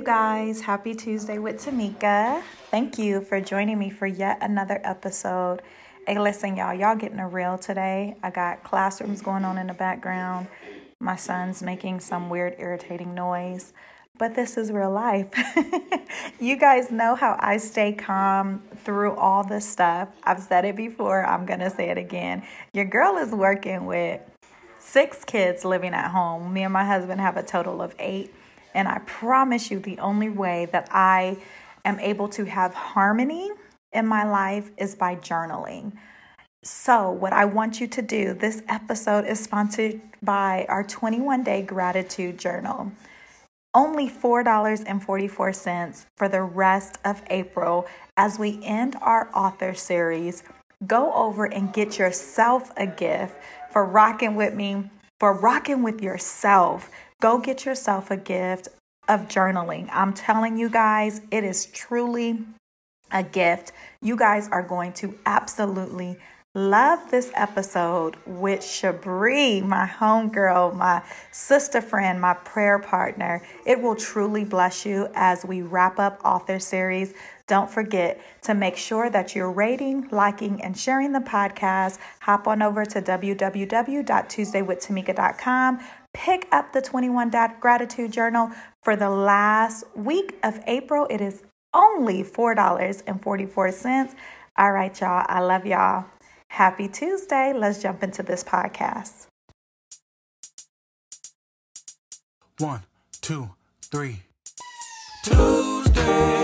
you guys. Happy Tuesday with Tamika. Thank you for joining me for yet another episode. Hey, listen, y'all, y'all getting a real today. I got classrooms going on in the background. My son's making some weird, irritating noise, but this is real life. you guys know how I stay calm through all this stuff. I've said it before, I'm going to say it again. Your girl is working with six kids living at home. Me and my husband have a total of eight. And I promise you, the only way that I am able to have harmony in my life is by journaling. So, what I want you to do, this episode is sponsored by our 21 day gratitude journal. Only $4.44 for the rest of April as we end our author series. Go over and get yourself a gift for rocking with me, for rocking with yourself Go get yourself a gift of journaling. I'm telling you guys, it is truly a gift. You guys are going to absolutely love this episode with Shabri, my homegirl, my sister friend, my prayer partner. It will truly bless you as we wrap up author series. Don't forget to make sure that you're rating, liking, and sharing the podcast. Hop on over to www.tuesdaywithtamika.com pick up the 21 Gratitude Journal for the last week of April. It is only $4.44. All right, y'all. I love y'all. Happy Tuesday. Let's jump into this podcast. One, two, three. Tuesday,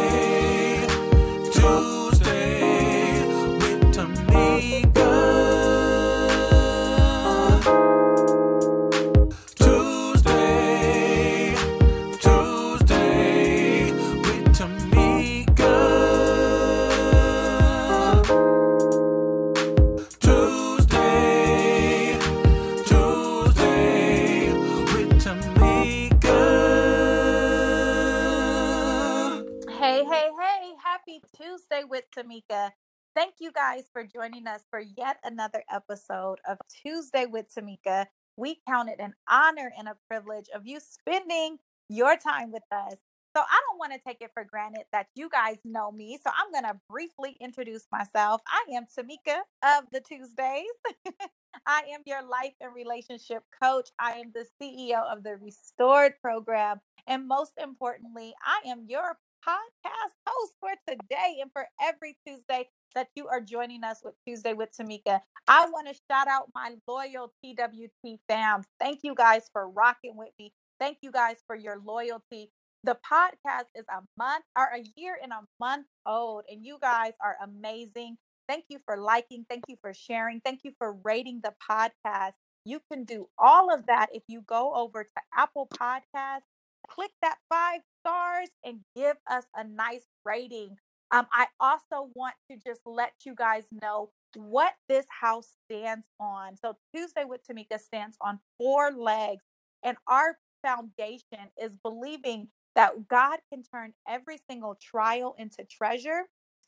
Tuesday with Tamika. Thank you guys for joining us for yet another episode of Tuesday with Tamika. We count it an honor and a privilege of you spending your time with us. So I don't want to take it for granted that you guys know me. So I'm going to briefly introduce myself. I am Tamika of the Tuesdays. I am your life and relationship coach. I am the CEO of the Restored program. And most importantly, I am your podcast host for today and for every Tuesday that you are joining us with Tuesday with Tamika. I want to shout out my loyal TWT fam. Thank you guys for rocking with me. Thank you guys for your loyalty. The podcast is a month or a year and a month old, and you guys are amazing. Thank you for liking. Thank you for sharing. Thank you for rating the podcast. You can do all of that if you go over to Apple Podcasts, click that five stars, and give us a nice rating. Um, I also want to just let you guys know what this house stands on. So, Tuesday with Tamika stands on four legs, and our foundation is believing that God can turn every single trial into treasure,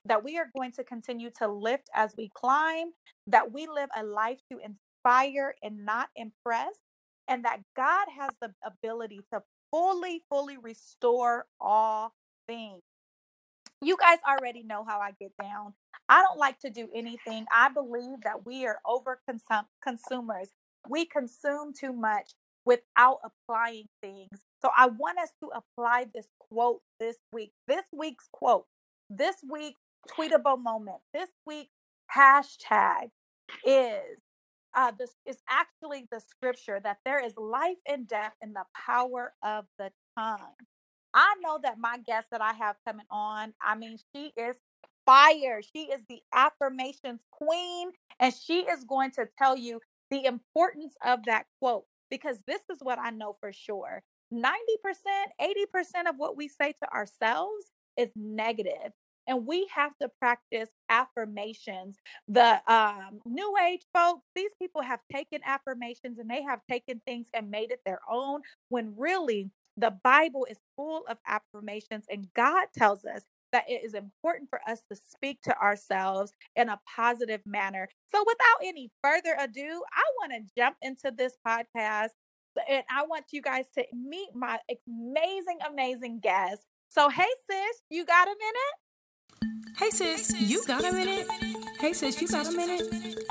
that we are going to continue to lift as we climb, that we live a life to inspire and not impress, and that God has the ability to fully, fully restore all things. You guys already know how I get down. I don't like to do anything. I believe that we are over consumers. We consume too much without applying things. So I want us to apply this quote this week. This week's quote, this week's tweetable moment, this week's hashtag is uh, this is actually the scripture that there is life and death in the power of the tongue. I know that my guest that I have coming on, I mean, she is fire. She is the affirmations queen, and she is going to tell you the importance of that quote because this is what I know for sure 90%, 80% of what we say to ourselves is negative and we have to practice affirmations the um, new age folks these people have taken affirmations and they have taken things and made it their own when really the bible is full of affirmations and god tells us that it is important for us to speak to ourselves in a positive manner so without any further ado i want to jump into this podcast and I want you guys to meet my amazing, amazing guest. So, hey, sis, you got a minute? Hey sis, you got a minute? Hey sis, you got a minute?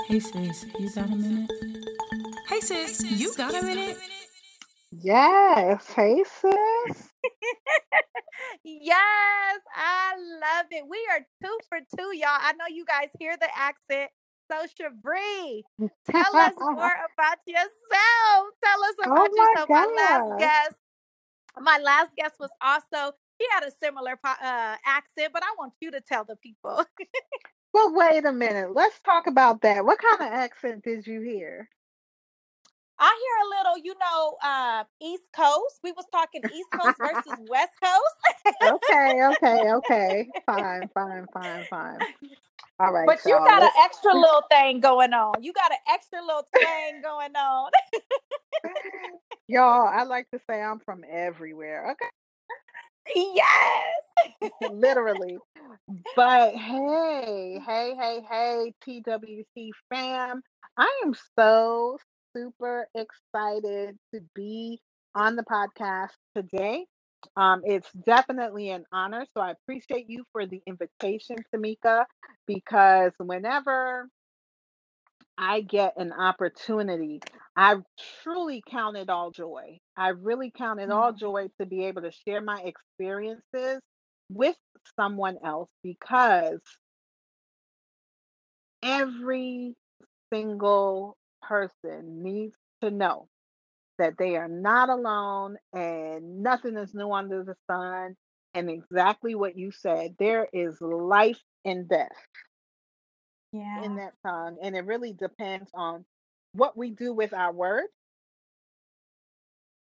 Hey sis, you got a minute? Hey sis, you got a minute? Yes. Hey, sis. Yes, I love it. We are two for two, y'all. I know you guys hear the accent. So, Shabri, tell us more about yourself. Tell us Oh about my yourself. My last God. guest, my last guest was also he had a similar uh, accent, but I want you to tell the people. Well, wait a minute. Let's talk about that. What kind of accent did you hear? I hear a little, you know, uh, East Coast. We was talking East Coast versus West Coast. Okay, okay, okay. Fine, fine, fine, fine. All right, But you y'all. got an extra little thing going on. You got an extra little thing going on. y'all, I like to say I'm from everywhere. Okay. Yes. literally. But hey, hey, hey, hey, TWT fam. I am so super excited to be on the podcast today. Um, it's definitely an honor. So I appreciate you for the invitation, Tamika, because whenever I get an opportunity, I truly count it all joy. I really count it all mm-hmm. joy to be able to share my experiences with someone else because every single person needs to know that they are not alone and nothing is new under the sun. And exactly what you said, there is life and death Yeah. in that tongue, and it really depends on what we do with our words.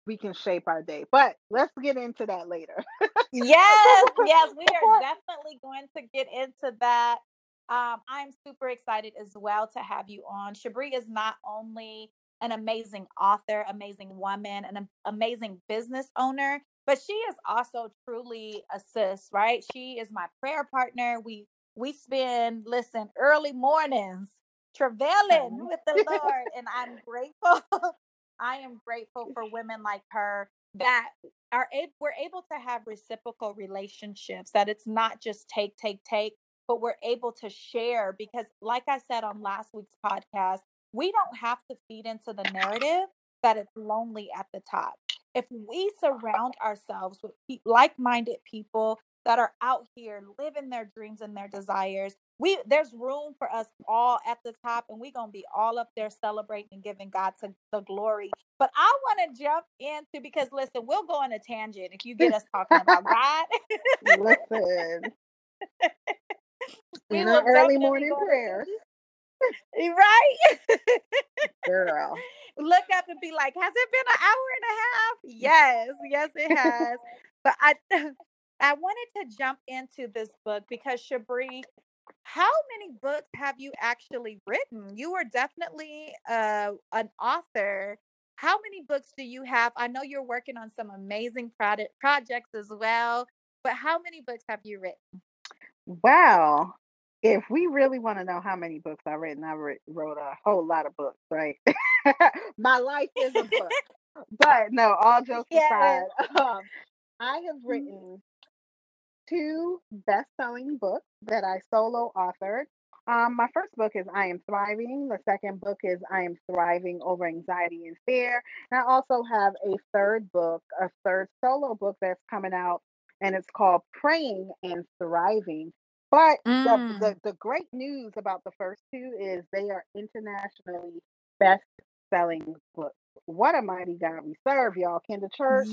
We can shape our day, but let's get into that later. Yes, yes, we are definitely going to get into that. Um, I'm super excited as well to have you on. Shabri is not only an amazing author, amazing woman, and an amazing business owner, but she is also truly a sis, right? She is my prayer partner. We we spend listen early mornings travailing with the Lord, and I'm grateful. I am grateful for women like her that are able we're able to have reciprocal relationships that it's not just take take take but we're able to share because like i said on last week's podcast we don't have to feed into the narrative that it's lonely at the top if we surround ourselves with pe- like-minded people that are out here living their dreams and their desires. We there's room for us all at the top and we're gonna be all up there celebrating and giving god to the glory. But i want to jump into because listen we'll go on a tangent if you get us talking about god. Listen, We in our early morning go on a prayers, tangent. Eh, right? Girl. look up and be like has it been an hour and a half? Yes yes it has. But i i wanted to jump into this book because shabri how many books have you actually written you are definitely uh, an author how many books do you have i know you're working on some amazing product projects as well but how many books have you written Wow. If we really want to know how many books I've written, I wrote a whole lot of books, right? My life is a book. But no, all jokes Yes. aside, um, I have written two best-selling books that I solo authored. Um, my first book is I Am Thriving. The second book is I Am Thriving Over Anxiety and Fear. And I also have a third book, a third solo book that's coming out, and it's called Praying and Thriving. But the, Mm. the, the great news about the first two is they are internationally best-selling books. What a mighty God we serve, y'all. Can the church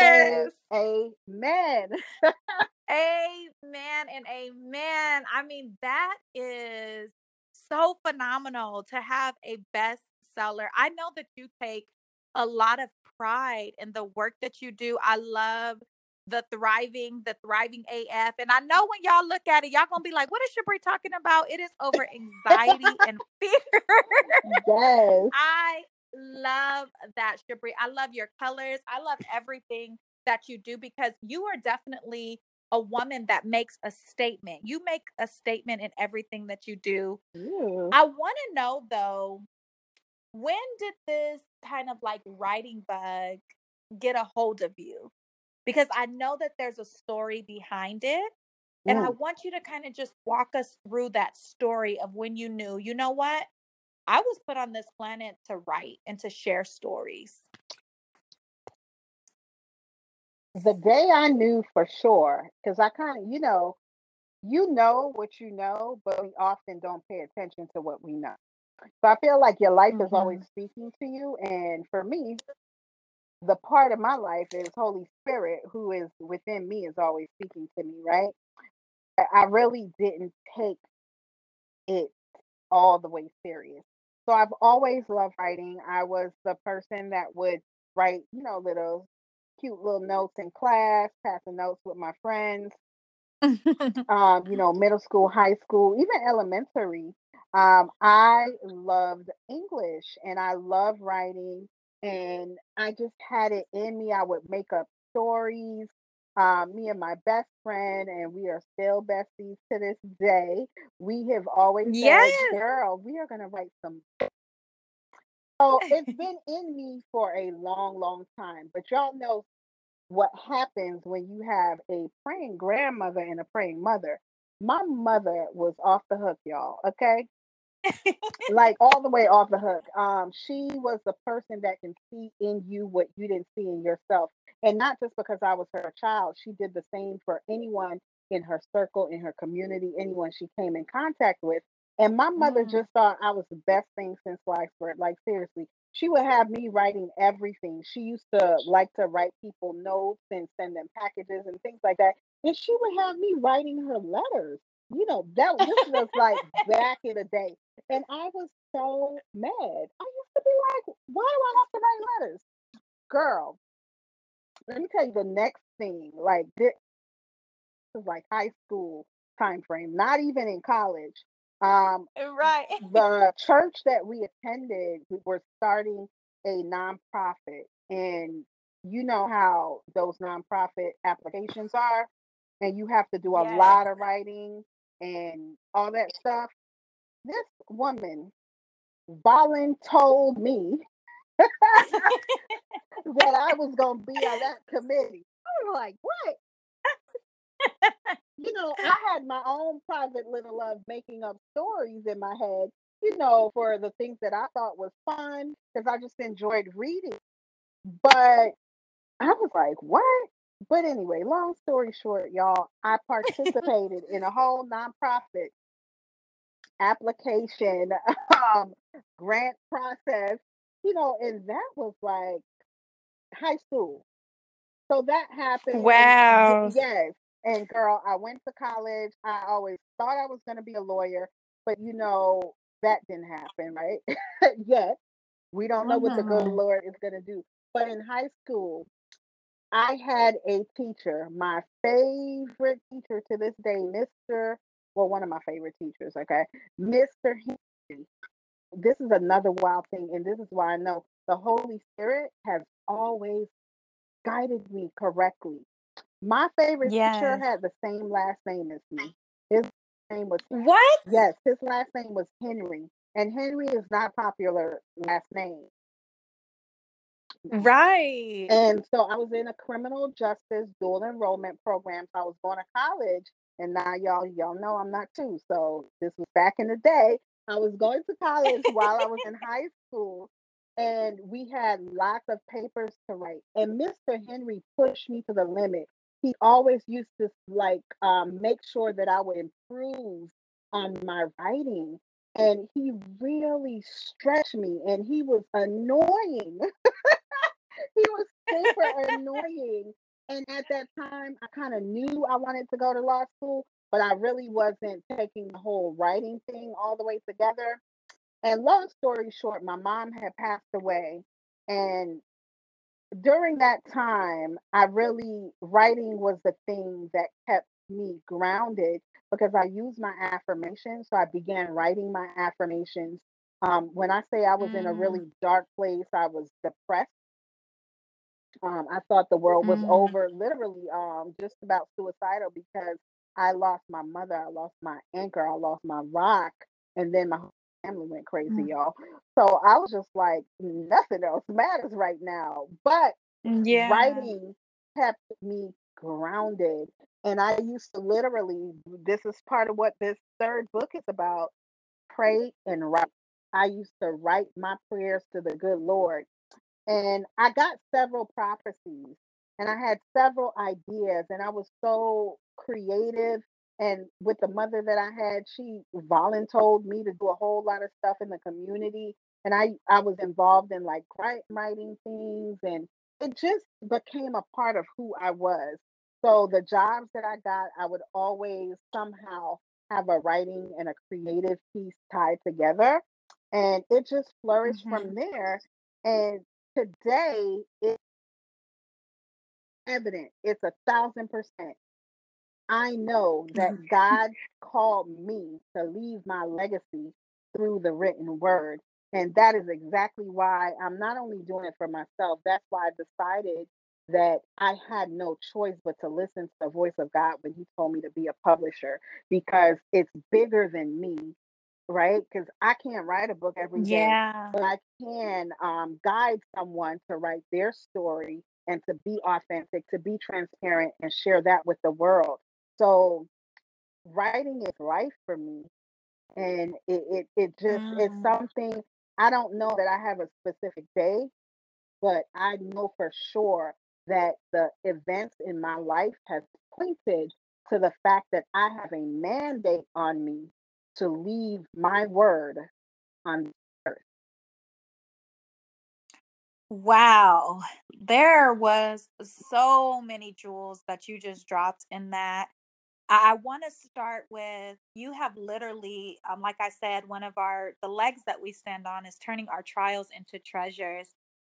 yes amen? Amen and amen. I mean, that is so phenomenal to have a bestseller. I know that you take a lot of pride in the work that you do. I love the thriving, the thriving AF. And I know when y'all look at it, y'all gonna be like, what is Shabri talking about? It is over anxiety and fear. Yes. I love that, Shabri. I love your colors. I love everything that you do because you are definitely a woman that makes a statement. You make a statement in everything that you do. Ooh. I want to know though, when did this kind of like writing bug get a hold of you? because I know that there's a story behind it. And I want you to kind of just walk us through that story of when you knew, you know what? I was put on this planet to write and to share stories. The day I knew for sure, because I kind of, you know, you know what you know, but we often don't pay attention to what we know. So I feel like your life is always Mhm. speaking to you. And for me, the part of my life is Holy Spirit, who is within me, is always speaking to me, right? I really didn't take it all the way serious. So I've always loved writing. I was the person that would write, you know, little cute little notes in class, passing notes with my friends um, you know, middle school, high school, even elementary. Um, I loved English and I love writing, and I just had it in me. I would make up stories. Um, me and my best friend, and we are still besties to this day. We have always said, yes. "Girl, we are gonna write some." So it's been in me for a long, long time. But y'all know what happens when you have a praying grandmother and a praying mother. My mother was off the hook, y'all. Okay, like all the way off the hook. Um, she was the person that can see in you what you didn't see in yourself, and not just because I was her child. She did the same for anyone in her circle, in her community, anyone she came in contact with. And my mother Mm. just thought I was the best thing since sliced bread. Like seriously, she would have me writing everything. She used to like to write people notes and send them packages and things like that. And she would have me writing her letters. You know, that this was like back in the day. And I was so mad. I used to be like, why do I have to write letters? Girl, let me tell you the next thing. Like this is like high school time frame, not even in college. Um, right. the church that we attended, we were starting a nonprofit, and you know how those nonprofit applications are, and you have to do a Yes. lot of writing and all that stuff. This woman, voluntold me that I was going to be on that committee. I was like, what? You know, I had my own private little of making up stories in my head, you know, for the things that I thought was fun because I just enjoyed reading. But I was like, what? But anyway, long story short, y'all, I participated in a whole nonprofit application um, grant process, you know, and that was like high school. So that happened. Wow. yes. And girl, I went to college. I always thought I was going to be a lawyer, but you know, that didn't happen, right? Yet. We don't know what the good Mhm. Lord is going to do. But in high school, I had a teacher, my favorite teacher to this day, Mr. Well, one of my favorite teachers, okay? Mr. Henry. This is another wild thing, and this is why I know the Holy Spirit has always guided me correctly. My favorite teacher Yes. had the same last name as me. His name was What? yes, his last name was Henry, and Henry is not a popular last name. Right. And so I was in a criminal justice dual enrollment program. So I was going to college, and now y'all y'all know I'm not too. So this was back in the day. I was going to college while I was in high school, and we had lots of papers to write. And Mr. Henry pushed me to the limit. He always used to like um, make sure that I would improve on my writing. And he really stretched me, and he was annoying. he was super annoying. And at that time, I kind of knew I wanted to go to law school, but I really wasn't taking the whole writing thing all the way together. And long story short, my mom had passed away. And during that time, I really, writing was the thing that kept me grounded because I used my affirmations. So I began writing my affirmations. Um, when I say I was in a Mm. really dark place, I was depressed. Um, I thought the world was Mm. over, literally, um, just about suicidal because I lost my mother, I lost my anchor, I lost my rock, and then my family went crazy, Mm. y'all. So I was just like, nothing else matters right now. But Yeah. writing kept me grounded. And I used to literally, this is part of what this third book is about pray and write. I used to write my prayers to the good Lord. And I got several prophecies and I had several ideas, and I was so creative. And with the mother that I had, she voluntold me to do a whole lot of stuff in the community. And I, I was involved in like writing things, and it just became a part of who I was. So the jobs that I got, I would always somehow have a writing and a creative piece tied together. And it just flourished Mm-hmm. from there. And today it's evident. It's a thousand percent. I know that Mm-hmm. God called me to leave my legacy through the written word. And that is exactly why I'm not only doing it for myself, that's why I decided that I had no choice but to listen to the voice of God when He told me to be a publisher because it's bigger than me, right? Because I can't write a book every day Yeah. but I can um, guide someone to write their story and to be authentic, to be transparent, and share that with the world. So, writing is life for me, and it it, it just it's Mm. something I don't know that I have a specific day, but I know for sure that the events in my life has pointed to the fact that I have a mandate on me to leave my word on earth. Wow. There was so many jewels that you just dropped in that. I, want to start with you have literally, um, like I said, one of our the legs that we stand on is turning our trials into treasures.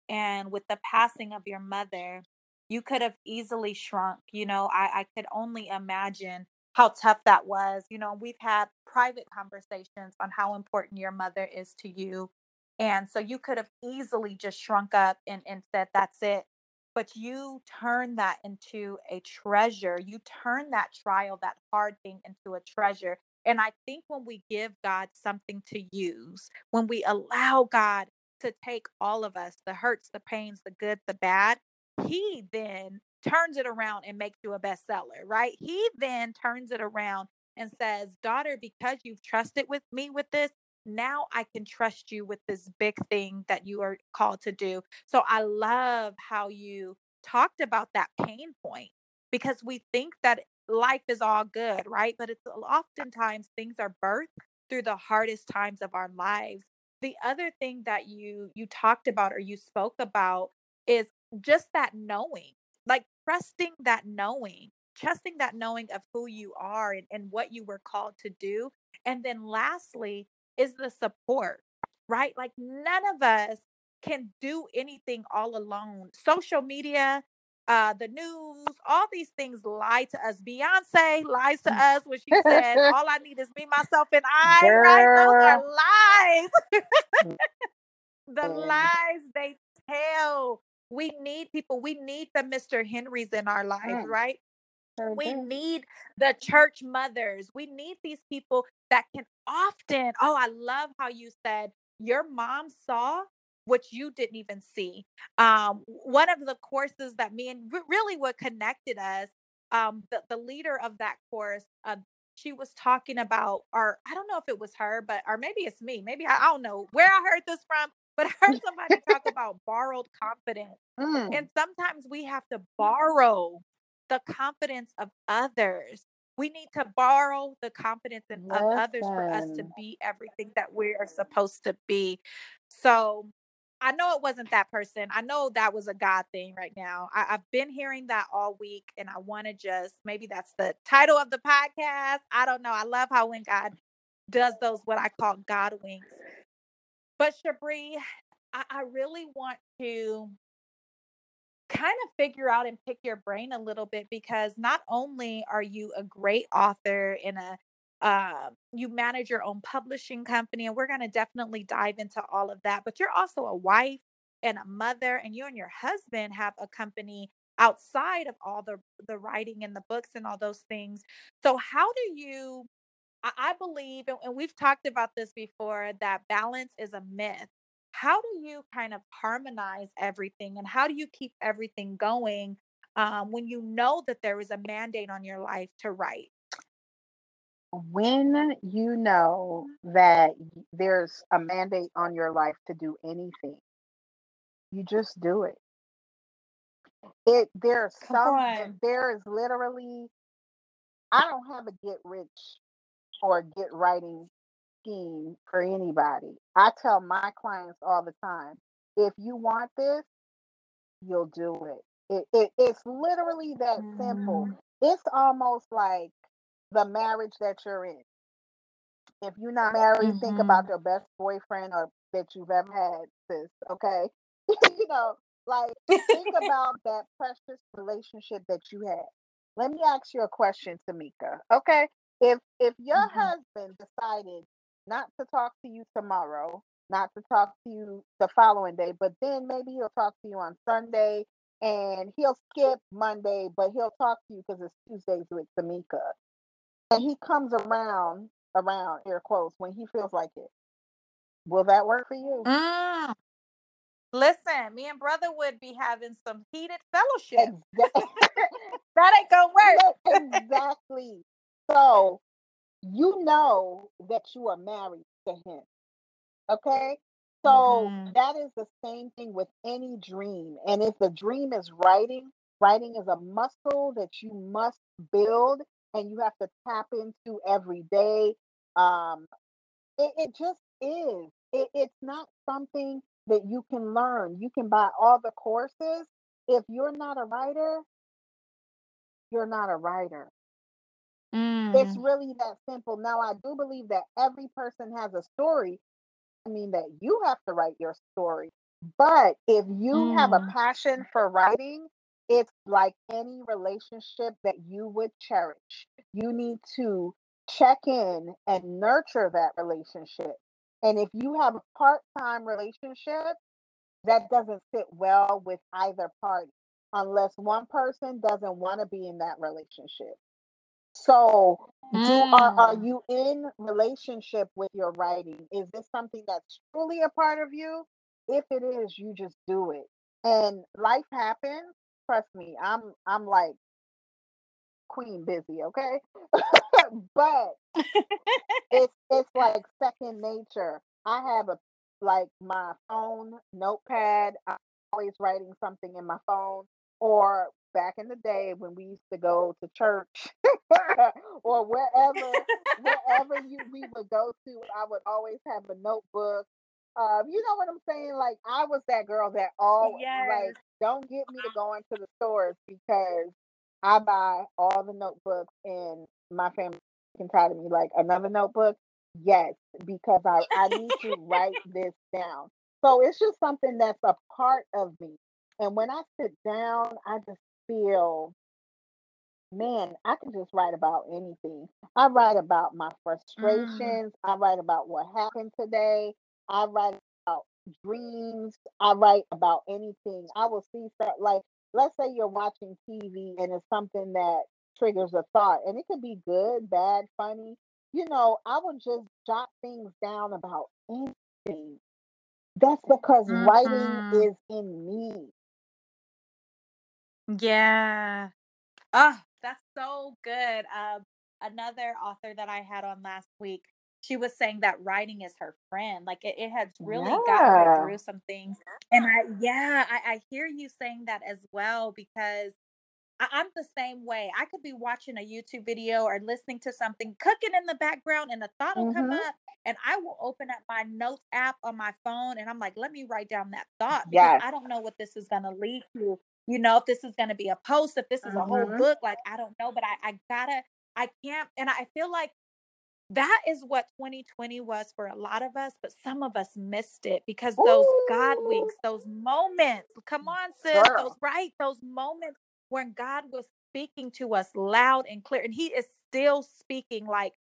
And with the passing of your mother, you could have easily shrunk. You know, I, I could only imagine how tough that was. You know, we've had private conversations on how important your mother is to you. And so you could have easily just shrunk up and, and said, that's it but you turn that into a treasure. You turn that trial, that hard thing into a treasure. And I think when we give God something to use, when we allow God to take all of us, the hurts, the pains, the good, the bad, He then turns it around and makes you a bestseller, right? He then turns it around and says, Daughter, because you've trusted with me with this, now I can trust you with this big thing that you are called to do. So I love how you talked about that pain point because we think that life is all good, right? But it's oftentimes things are birthed through the hardest times of our lives. The other thing that you you talked about or you spoke about is just that knowing, like trusting that knowing, trusting that knowing of who you are and, and what you were called to do. And then lastly is the support, right? Like none of us can do anything all alone. Social media, uh, the news, all these things lie to us. Beyonce lies to us when she said, All I need is me, myself, and I, right? Those are lies. the lies they tell. We need people, we need the Mr. Henrys in our lives, mm, right? We do. need the church mothers. We need these people that can often, oh, I love how you said your mom saw what you didn't even see. Um, one of the courses that me and re- really what connected us, um, the, the leader of that course, uh, she was talking about, or I don't know if it was her, but or maybe it's me. Maybe I, I don't know where I heard this from, but I heard somebody talk about borrowed confidence. Mm, And sometimes we have to borrow the confidence of others. We need to borrow the confidence in, of others for us to be everything that we are supposed to be. So I know it wasn't that person. I know that was a God thing right now. I, I've been hearing that all week, and I want to just maybe that's the title of the podcast. I don't know. I love how when God does those what I call God winks. But Shabri, I, I really want to kind of figure out and pick your brain a little bit because not only are you a great author in a uh, you manage your own publishing company and we're going to definitely dive into all of that but you're also a wife and a mother and you and your husband have a company outside of all the the writing and the books and all those things so how do you I, I believe, and, and we've talked about this before, that balance is a myth. How do you kind of harmonize everything and how do you keep everything going um, when you know that there is a mandate on your life to write? When you know that there's a mandate on your life to do anything, you just do it. It there's some there is literally I don't have a get rich or get writing scheme for anybody. I tell my clients all the time, if you want this, you'll do it. It, it it's literally that simple. Mm, It's almost like the marriage that you're in. If you're not married, think mhm. about your best boyfriend or that you've ever had, sis. Okay, you know, like think about that precious relationship that you had. Let me ask you a question, Tamika. Okay, if if your Mhm. husband decided not to talk to you tomorrow, not to talk to you the following day, but then maybe he'll talk to you on Sunday and he'll skip Monday, but he'll talk to you because it's Tuesdays with Tamika, and he comes around around air quotes when he feels like it. Will that work for you? Mm. Listen, me and brother would be having some heated fellowship. Exactly. That ain't gonna work. Yeah, exactly. So you know that you are married to him. Okay. So Mhm. that is the same thing with any dream. And if the dream is writing, writing is a muscle that you must build and you have to tap into every day. Um, it, it just is. It, it's not something that you can learn. You can buy all the courses. If you're not a writer, you're not a writer. It's Mm. really that simple. Now, I do believe that every person has a story. I mean, that you have to write your story. But if you have a Mm. passion for writing, it's like any relationship that you would cherish. You need to check in and nurture that relationship. And if you have a part time relationship, that doesn't sit well with either party unless one person doesn't want to be in that relationship. So, do are, are Mm. you in relationship with your writing? Is this something that's truly a part of you? If it is, you just do it. And life happens. Trust me, I'm I'm like queen busy, okay? but it's it's like second nature. I have a like my phone notepad. I'm always writing something in my phone. Or back in the day when we used to go to church or wherever wherever you we would go to, I would always have a notebook. Um, you know what I'm saying? Like I was that girl that all Yes. like don't get me to go into the stores because I buy all the notebooks and my family can tired of me like another notebook. Yes, because I, I need to write this down. So it's just something that's a part of me. And when I sit down, I just feel, man, I can just write about anything. I write about my Mm. frustrations. I write about what happened today. I write about dreams. I write about anything. I will see stuff like, let's say you're watching TV and it's something that triggers a thought, and it could be good, bad, funny. You know, I would just jot things down about anything. That's because writing Mhm. is in me. Yeah. Oh, that's so good. Um, another author that I had on last week, she was saying that writing is her friend. Like it, it has really gotten her through some things. And I, yeah, I, I hear you saying that as well because I, I'm the same way. I could be watching a YouTube video or listening to something, cooking in the background, and a thought will come Mm-hmm. up, and I will open up my notes app on my phone, and I'm like, let me write down that thought because Yes. I don't know what this is going to lead to. You know, if this is going to be a post, if this is a whole Mm-hmm. book, like I don't know, but I, I gotta, I can't, and I feel like that is what 2020 was for a lot of us, but some of us missed it because those God winks, those moments, come on, sis, those right, those moments when God was speaking to us loud and clear, and He is still speaking. Like,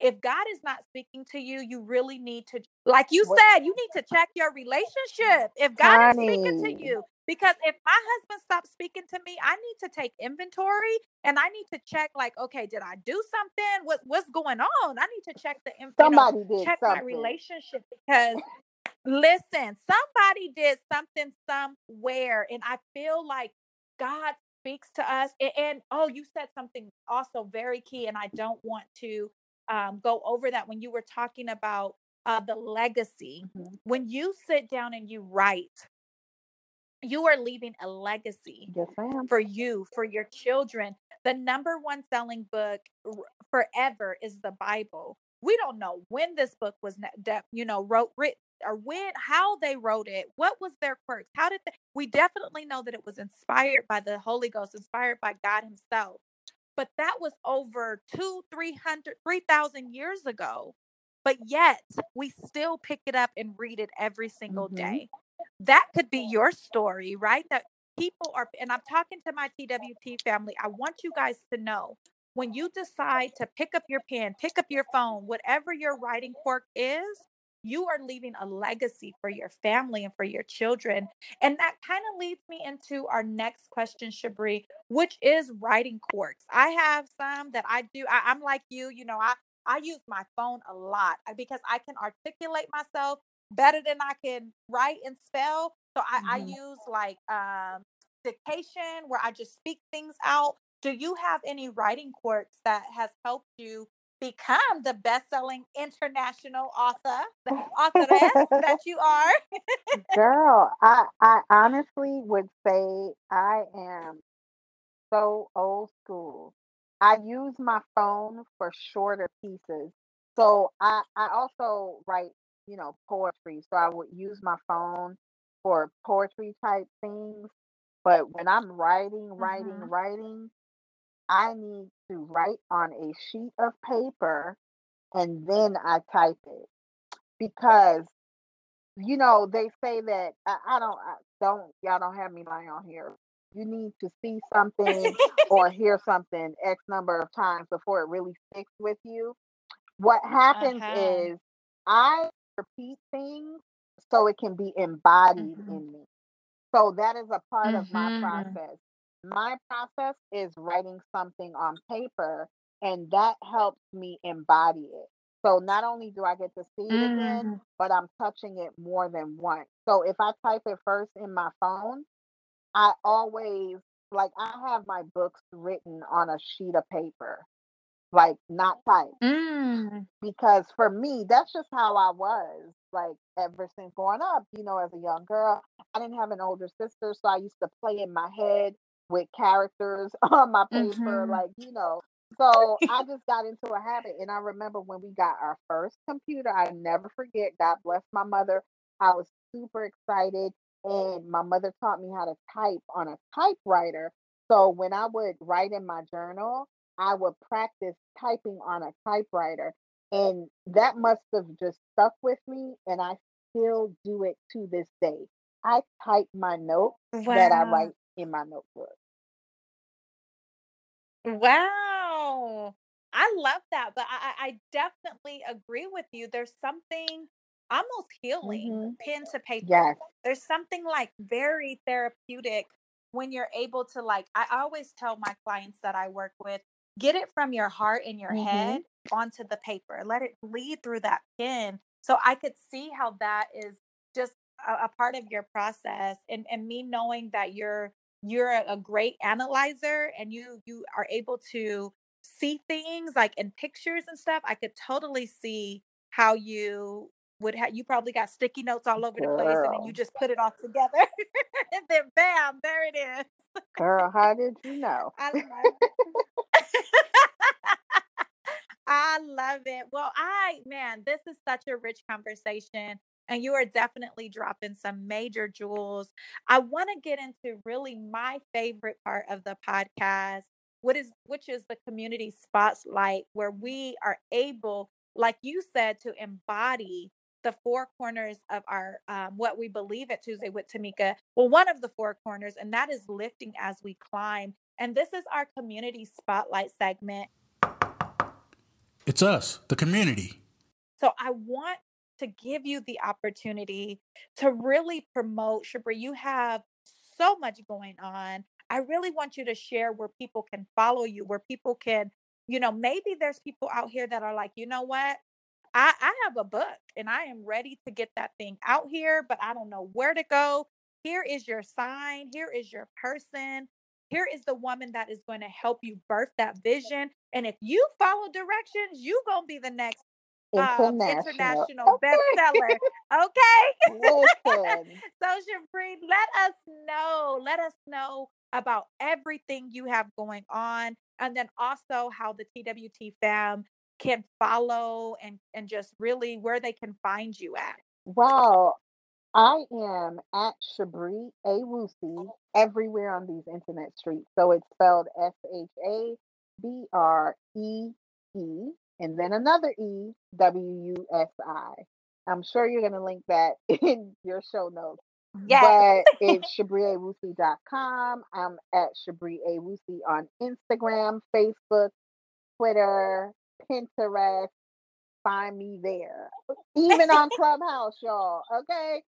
if God is not speaking to you, you really need to, like you said, you need to check your relationship. If God is speaking to you, because if my husband stops speaking to me, I need to take inventory and I need to check, like, okay, did I do something? What what's going on? I need to check the, in- you know, Somebody did check my relationship because listen, somebody did something somewhere, and I feel like God speaks to us. And, and oh, you said something also very key, and I don't want to um, go over that when you were talking about uh, the legacy. Mhm. When you sit down and you write, you are leaving a legacy Yes, ma'am. for you, for your children. The number one selling book forever is the Bible. We don't know when this book was, you know, wrote, written, or when, how they wrote it. What was their quirks? How did they? We definitely know that it was inspired by the Holy Ghost, inspired by God Himself. But that was over two, three hundred, three thousand years ago. But yet we still pick it up and read it every single Mhm. day. That could be your story, right? That people are, and I'm talking to my TWT family. I want you guys to know when you decide to pick up your pen, pick up your phone, whatever your writing quirk is, you are leaving a legacy for your family and for your children. And that kind of leads me into our next question, Shabri, which is writing quirks. I have some that I do. I, I'm like you, you know, I, I use my phone a lot uh, because I can articulate myself better than I can write and spell. So I, I Mhm. use like um, dictation where I just speak things out. Do you have any writing quirks that has helped you become the best-selling international author, authoress that you are? Girl, I I honestly would say I am so old school. I use my phone for shorter pieces. So I I also write, you know, poetry. So I would use my phone for poetry type things. But when I'm writing, writing, Mhm. writing, I need to write on a sheet of paper and then I type it because you know they say that I, I don't I don't y'all don't have me lying on here. You need to see something or hear something X number of times before it really sticks with you. What happens Uh-huh. is I repeat things so it can be embodied Mhm. in me. So that is a part of my Mhm. process. My process is writing something on paper, and that helps me embody it. So not only do I get to see it again, Mm. but I'm touching it more than once. So if I type it first in my phone, I always like I have my books written on a sheet of paper, like not typed Mm. because for me, that's just how I was. Like ever since growing up, you know, as a young girl, I didn't have an older sister, so I used to play in my head with characters on my paper, Mhm. like you know. So I just got into a habit, and I remember when we got our first computer. I never forget. God bless my mother. I was super excited, and my mother taught me how to type on a typewriter. So when I would write in my journal, I would practice typing on a typewriter. And that must have just stuck with me. And I still do it to this day. I type my notes that I write in my notebook. Wow. I love that, but I, I definitely agree with you. There's something almost healing hmm pen to paper. Yes. There's something like very therapeutic when you're able to like I always tell my clients that I work with, get it from your heart and your hmm head onto the paper. Let it bleed through that pen. So I could see how that is just a, a part of your process and and me knowing that you're you're a, great analyzer and you you are able to see things like in pictures and stuff. I could totally see how you would have you probably got sticky notes all over the place and then you just put it all together and then bam, there it is. Girl, how did you know? I love I love it. Well, I, man, this is such a rich conversation, and you are definitely dropping some major jewels. I want to get into really my favorite part of the podcast, what is which is the community spotlight, where we are able, like you said, to embody the four corners of our um, what we believe at Tuesday with Tamika. Well, one of the four corners, and that is lifting as we climb. And this is our community spotlight segment. It's us, the community. So I want to give you the opportunity to really promote Shabri. You have so much going on. I really want you to share where people can follow you, where people can, you know, maybe there's people out here that are like, you know what? I, I have a book and I am ready to get that thing out here, but I don't know where to go. Here is your sign. Here is your person. here is the woman that is going to help you birth that vision. And if you follow directions, you're gonna be the next um, International. international Okay. bestseller. Okay. So Shabree, let us know. Let us know about everything you have going on, and then also how the TWT fam can follow and and just really where they can find you at. Well, I am at Shabree Ewusi everywhere on these internet streets. So it's spelled S H A B R E E and then another E W U S I. I'm sure you're going to link that in your show notes. Yes. But it's shabriawusi.com. I'm at Shabree Ewusi on Instagram, Facebook, Twitter, Pinterest. Find me there. Even on Clubhouse, y'all. Okay.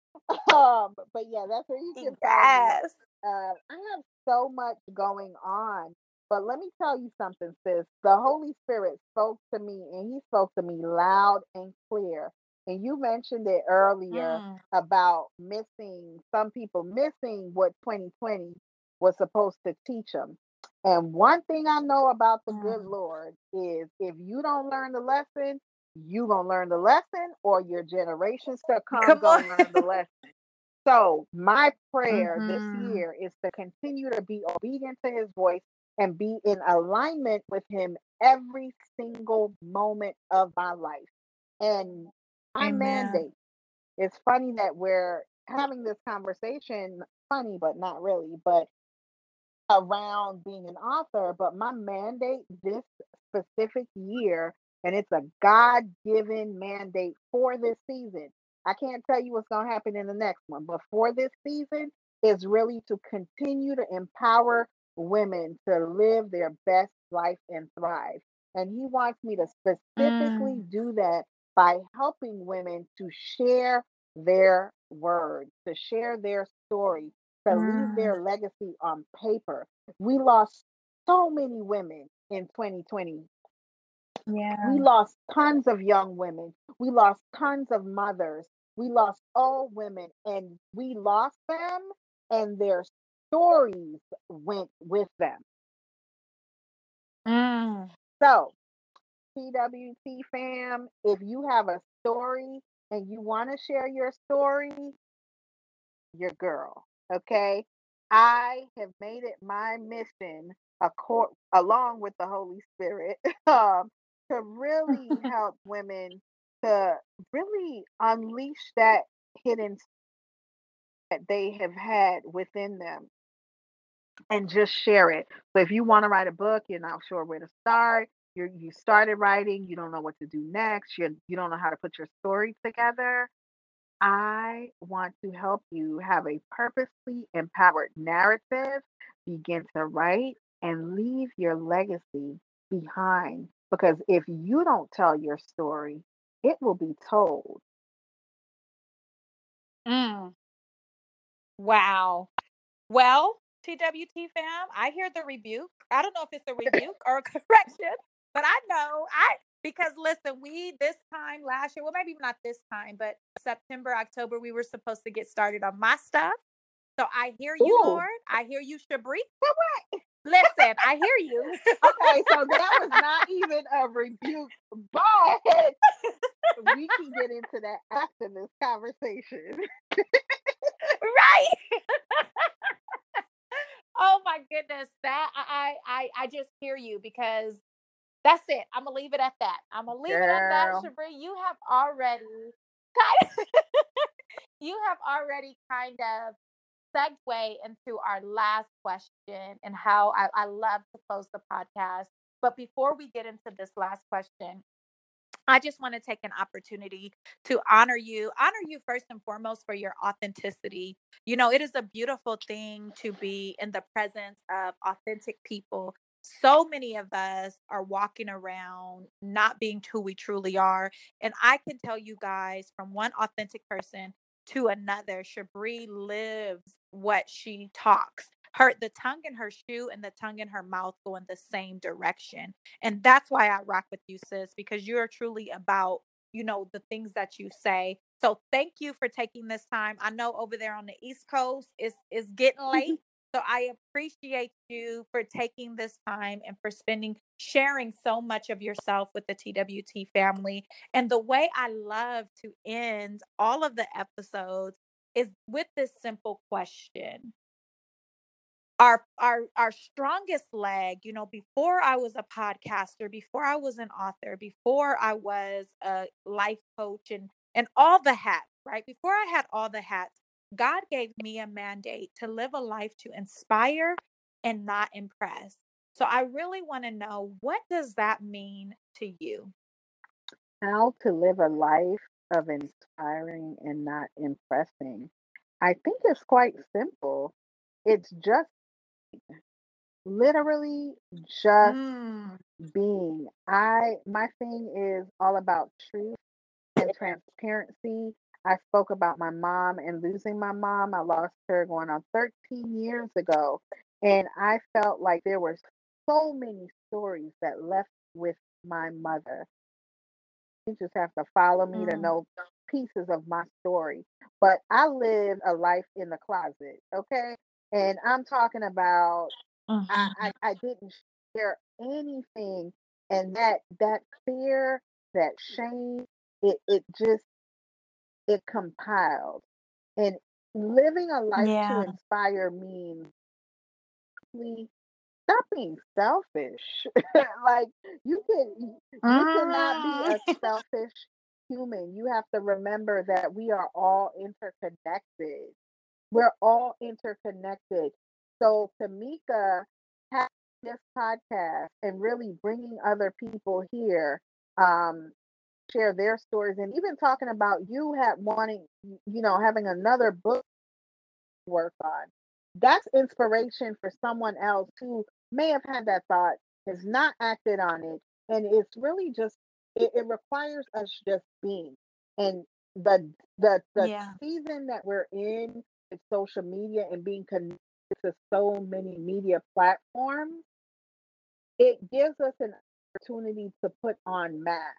Um, but yeah, that's where you can find me. yes. Uh, I have so much going on. But let me tell you something, sis. The Holy Spirit spoke to me and he spoke to me loud and clear. And you mentioned it earlier Mm. about missing some people missing what 2020 was supposed to teach them. And one thing I know about the good Mm. Lord is if you don't learn the lesson, you gonna learn the lesson, or your generations to come Come gonna on. learn the lesson. So my prayer Mhm. this year is to continue to be obedient to His voice and be in alignment with Him every single moment of my life. And I Amen. mandate. It's funny that we're having this conversation, funny, but not really, but around being an author. But my mandate this specific year, and it's a God given mandate for this season. I can't tell you what's going to happen in the next one, but for this season is really to continue to empower women to live their best life and thrive. And he wants me to specifically Mm. do that by helping women to share their words, to share their story, to leave Mm. their legacy on paper. We lost so many women in 2020. Yeah. We lost tons of young women. We lost tons of mothers. We lost all women, and we lost them, and their stories went with them. Mm. So, TWT fam, if you have a story and you want to share your story, your girl. Okay. I have made it my mission, acor- along with the Holy Spirit, um, to really help women to really unleash that hidden that they have had within them and just share it. So if you want to write a book, you're not sure where to start. You you started writing, you don't know what to do next. You you don't know how to put your story together. I want to help you have a purposely empowered narrative, begin to write, and leave your legacy behind. Because if you don't tell your story, it will be told. Mm. Wow. Well, TWT fam, I hear the rebuke. I don't know if it's a rebuke or a correction, but I know I because listen, we this time last year, well, maybe not this time, but September, October, we were supposed to get started on my stuff. So I hear you, Ooh. Lord. I hear you, Shabree. What? Listen, I hear you. Okay, so that was not even a rebuke, but we can get into that after this conversation. right. Oh my goodness, that I I I just hear you because that's it. I'm gonna leave it at that. I'm gonna leave it at that, Girl. Shabree. You have already kind of you have already kind of segue into our last question and how I, I love to close the podcast. But before we get into this last question, I just want to take an opportunity to honor you, honor you first and foremost for your authenticity. You know, it is a beautiful thing to be in the presence of authentic people. So many of us are walking around not being who we truly are. And I can tell you guys from one authentic person to another, Shabree lives what she talks. Her the tongue in her shoe and the tongue in her mouth go in the same direction. And that's why I rock with you, sis, because you're truly about, you know, the things that you say. So thank you for taking this time. I know over there on the East Coast it's it's getting late. So I appreciate you for taking this time and for spending sharing so much of yourself with the TWT family. And the way I love to end all of the episodes is with this simple question our our our strongest leg you know before i was a podcaster before i was an author before i was a life coach and and all the hats right? Before i had all the hats god gave me a mandate to live a life to inspire and not impress. So i really want to know what does that mean to you? How to live a life of inspiring and not impressing. I think it's quite simple. It's just literally just Mm. being. I my thing is all about truth and transparency. I spoke about my mom and losing my mom. I lost her going on 13 years ago. And I felt like there were so many stories that left with my mother. You just have to follow me to Mm. know pieces of my story. But I live a life in the closet, okay? And I'm talking about I, Mhm. I I didn't share anything, and that that fear, that shame, it it just it compiled. And living a life to inspire means stop being selfish. like you can you cannot be a Mm. selfish human. You have to remember that we are all interconnected. We're all interconnected. So Tamika having this podcast and really bringing other people here, um, share their stories, and even talking about you had wanting, you know, having another book to work on. That's inspiration for someone else who may have had that thought, has not acted on it, and it's really just it, it requires us just being. And the the the Yeah. season that we're in social media and being connected to so many media platforms, it gives us an opportunity to put on mask,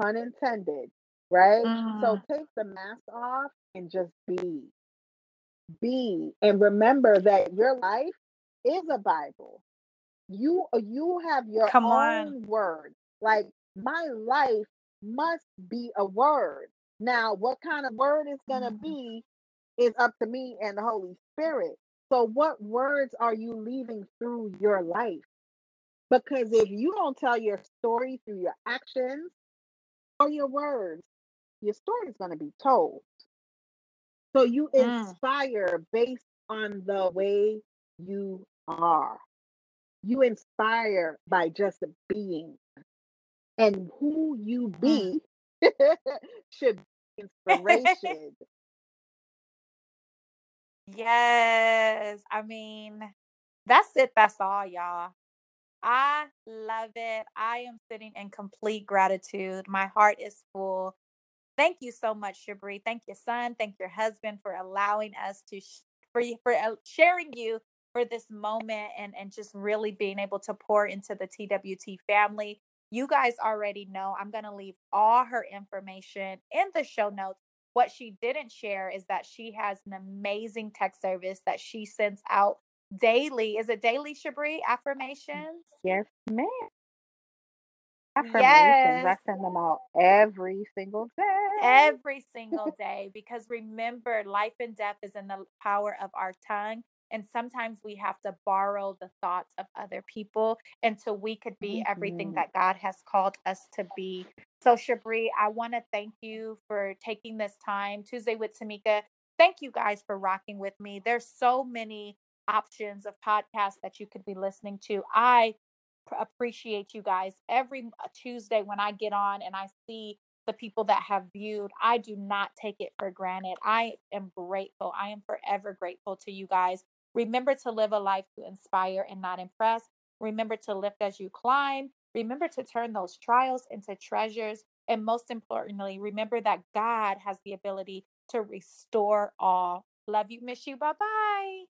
pun intended, right? So Mm. take the mask off and just be. Be and remember that your life is a Bible. You you have your Come on. own word. Like my life must be a word. Now, what kind of word is gonna Mm. be is up to me and the Holy Spirit. So, what words are you leaving through your life? Because if you don't tell your story through your actions or your words, your story is going to be told. So, you Mm. inspire based on the way you are. You inspire by just being. And who you Mm. be should be inspiration. Yes. I mean, that's it. That's all, y'all. I love it. I am sitting in complete gratitude. My heart is full. Thank you so much, Shabree. Thank your son. Thank your husband for allowing us to sh- for for uh, sharing you for this moment and and just really being able to pour into the TWT family. You guys already know I'm going to leave all her information in the show notes. What she didn't share is that she has an amazing text service that she sends out daily. Is it daily, Shabree? Mm, Affirmations? Yes, ma'am. Affirmations. I send them out every single day. every single day because remember life and death is in the power of our tongue and sometimes we have to borrow the thoughts of other people until we could be everything Mhm. that God has called us to be. So Shabree, I want to thank you for taking this time Tuesday with Tamika. Thank you guys for rocking with me. There's so many options of podcasts that you could be listening to. I pr- appreciate you guys every uh, Tuesday when I get on and I see the people that have viewed. I do not take it for granted. I am grateful. I am forever grateful to you guys. Remember to live a life to inspire and not impress. Remember to lift as you climb. Remember to turn those trials into treasures. And most importantly, remember that God has the ability to restore all. Love you, miss you. Bye bye.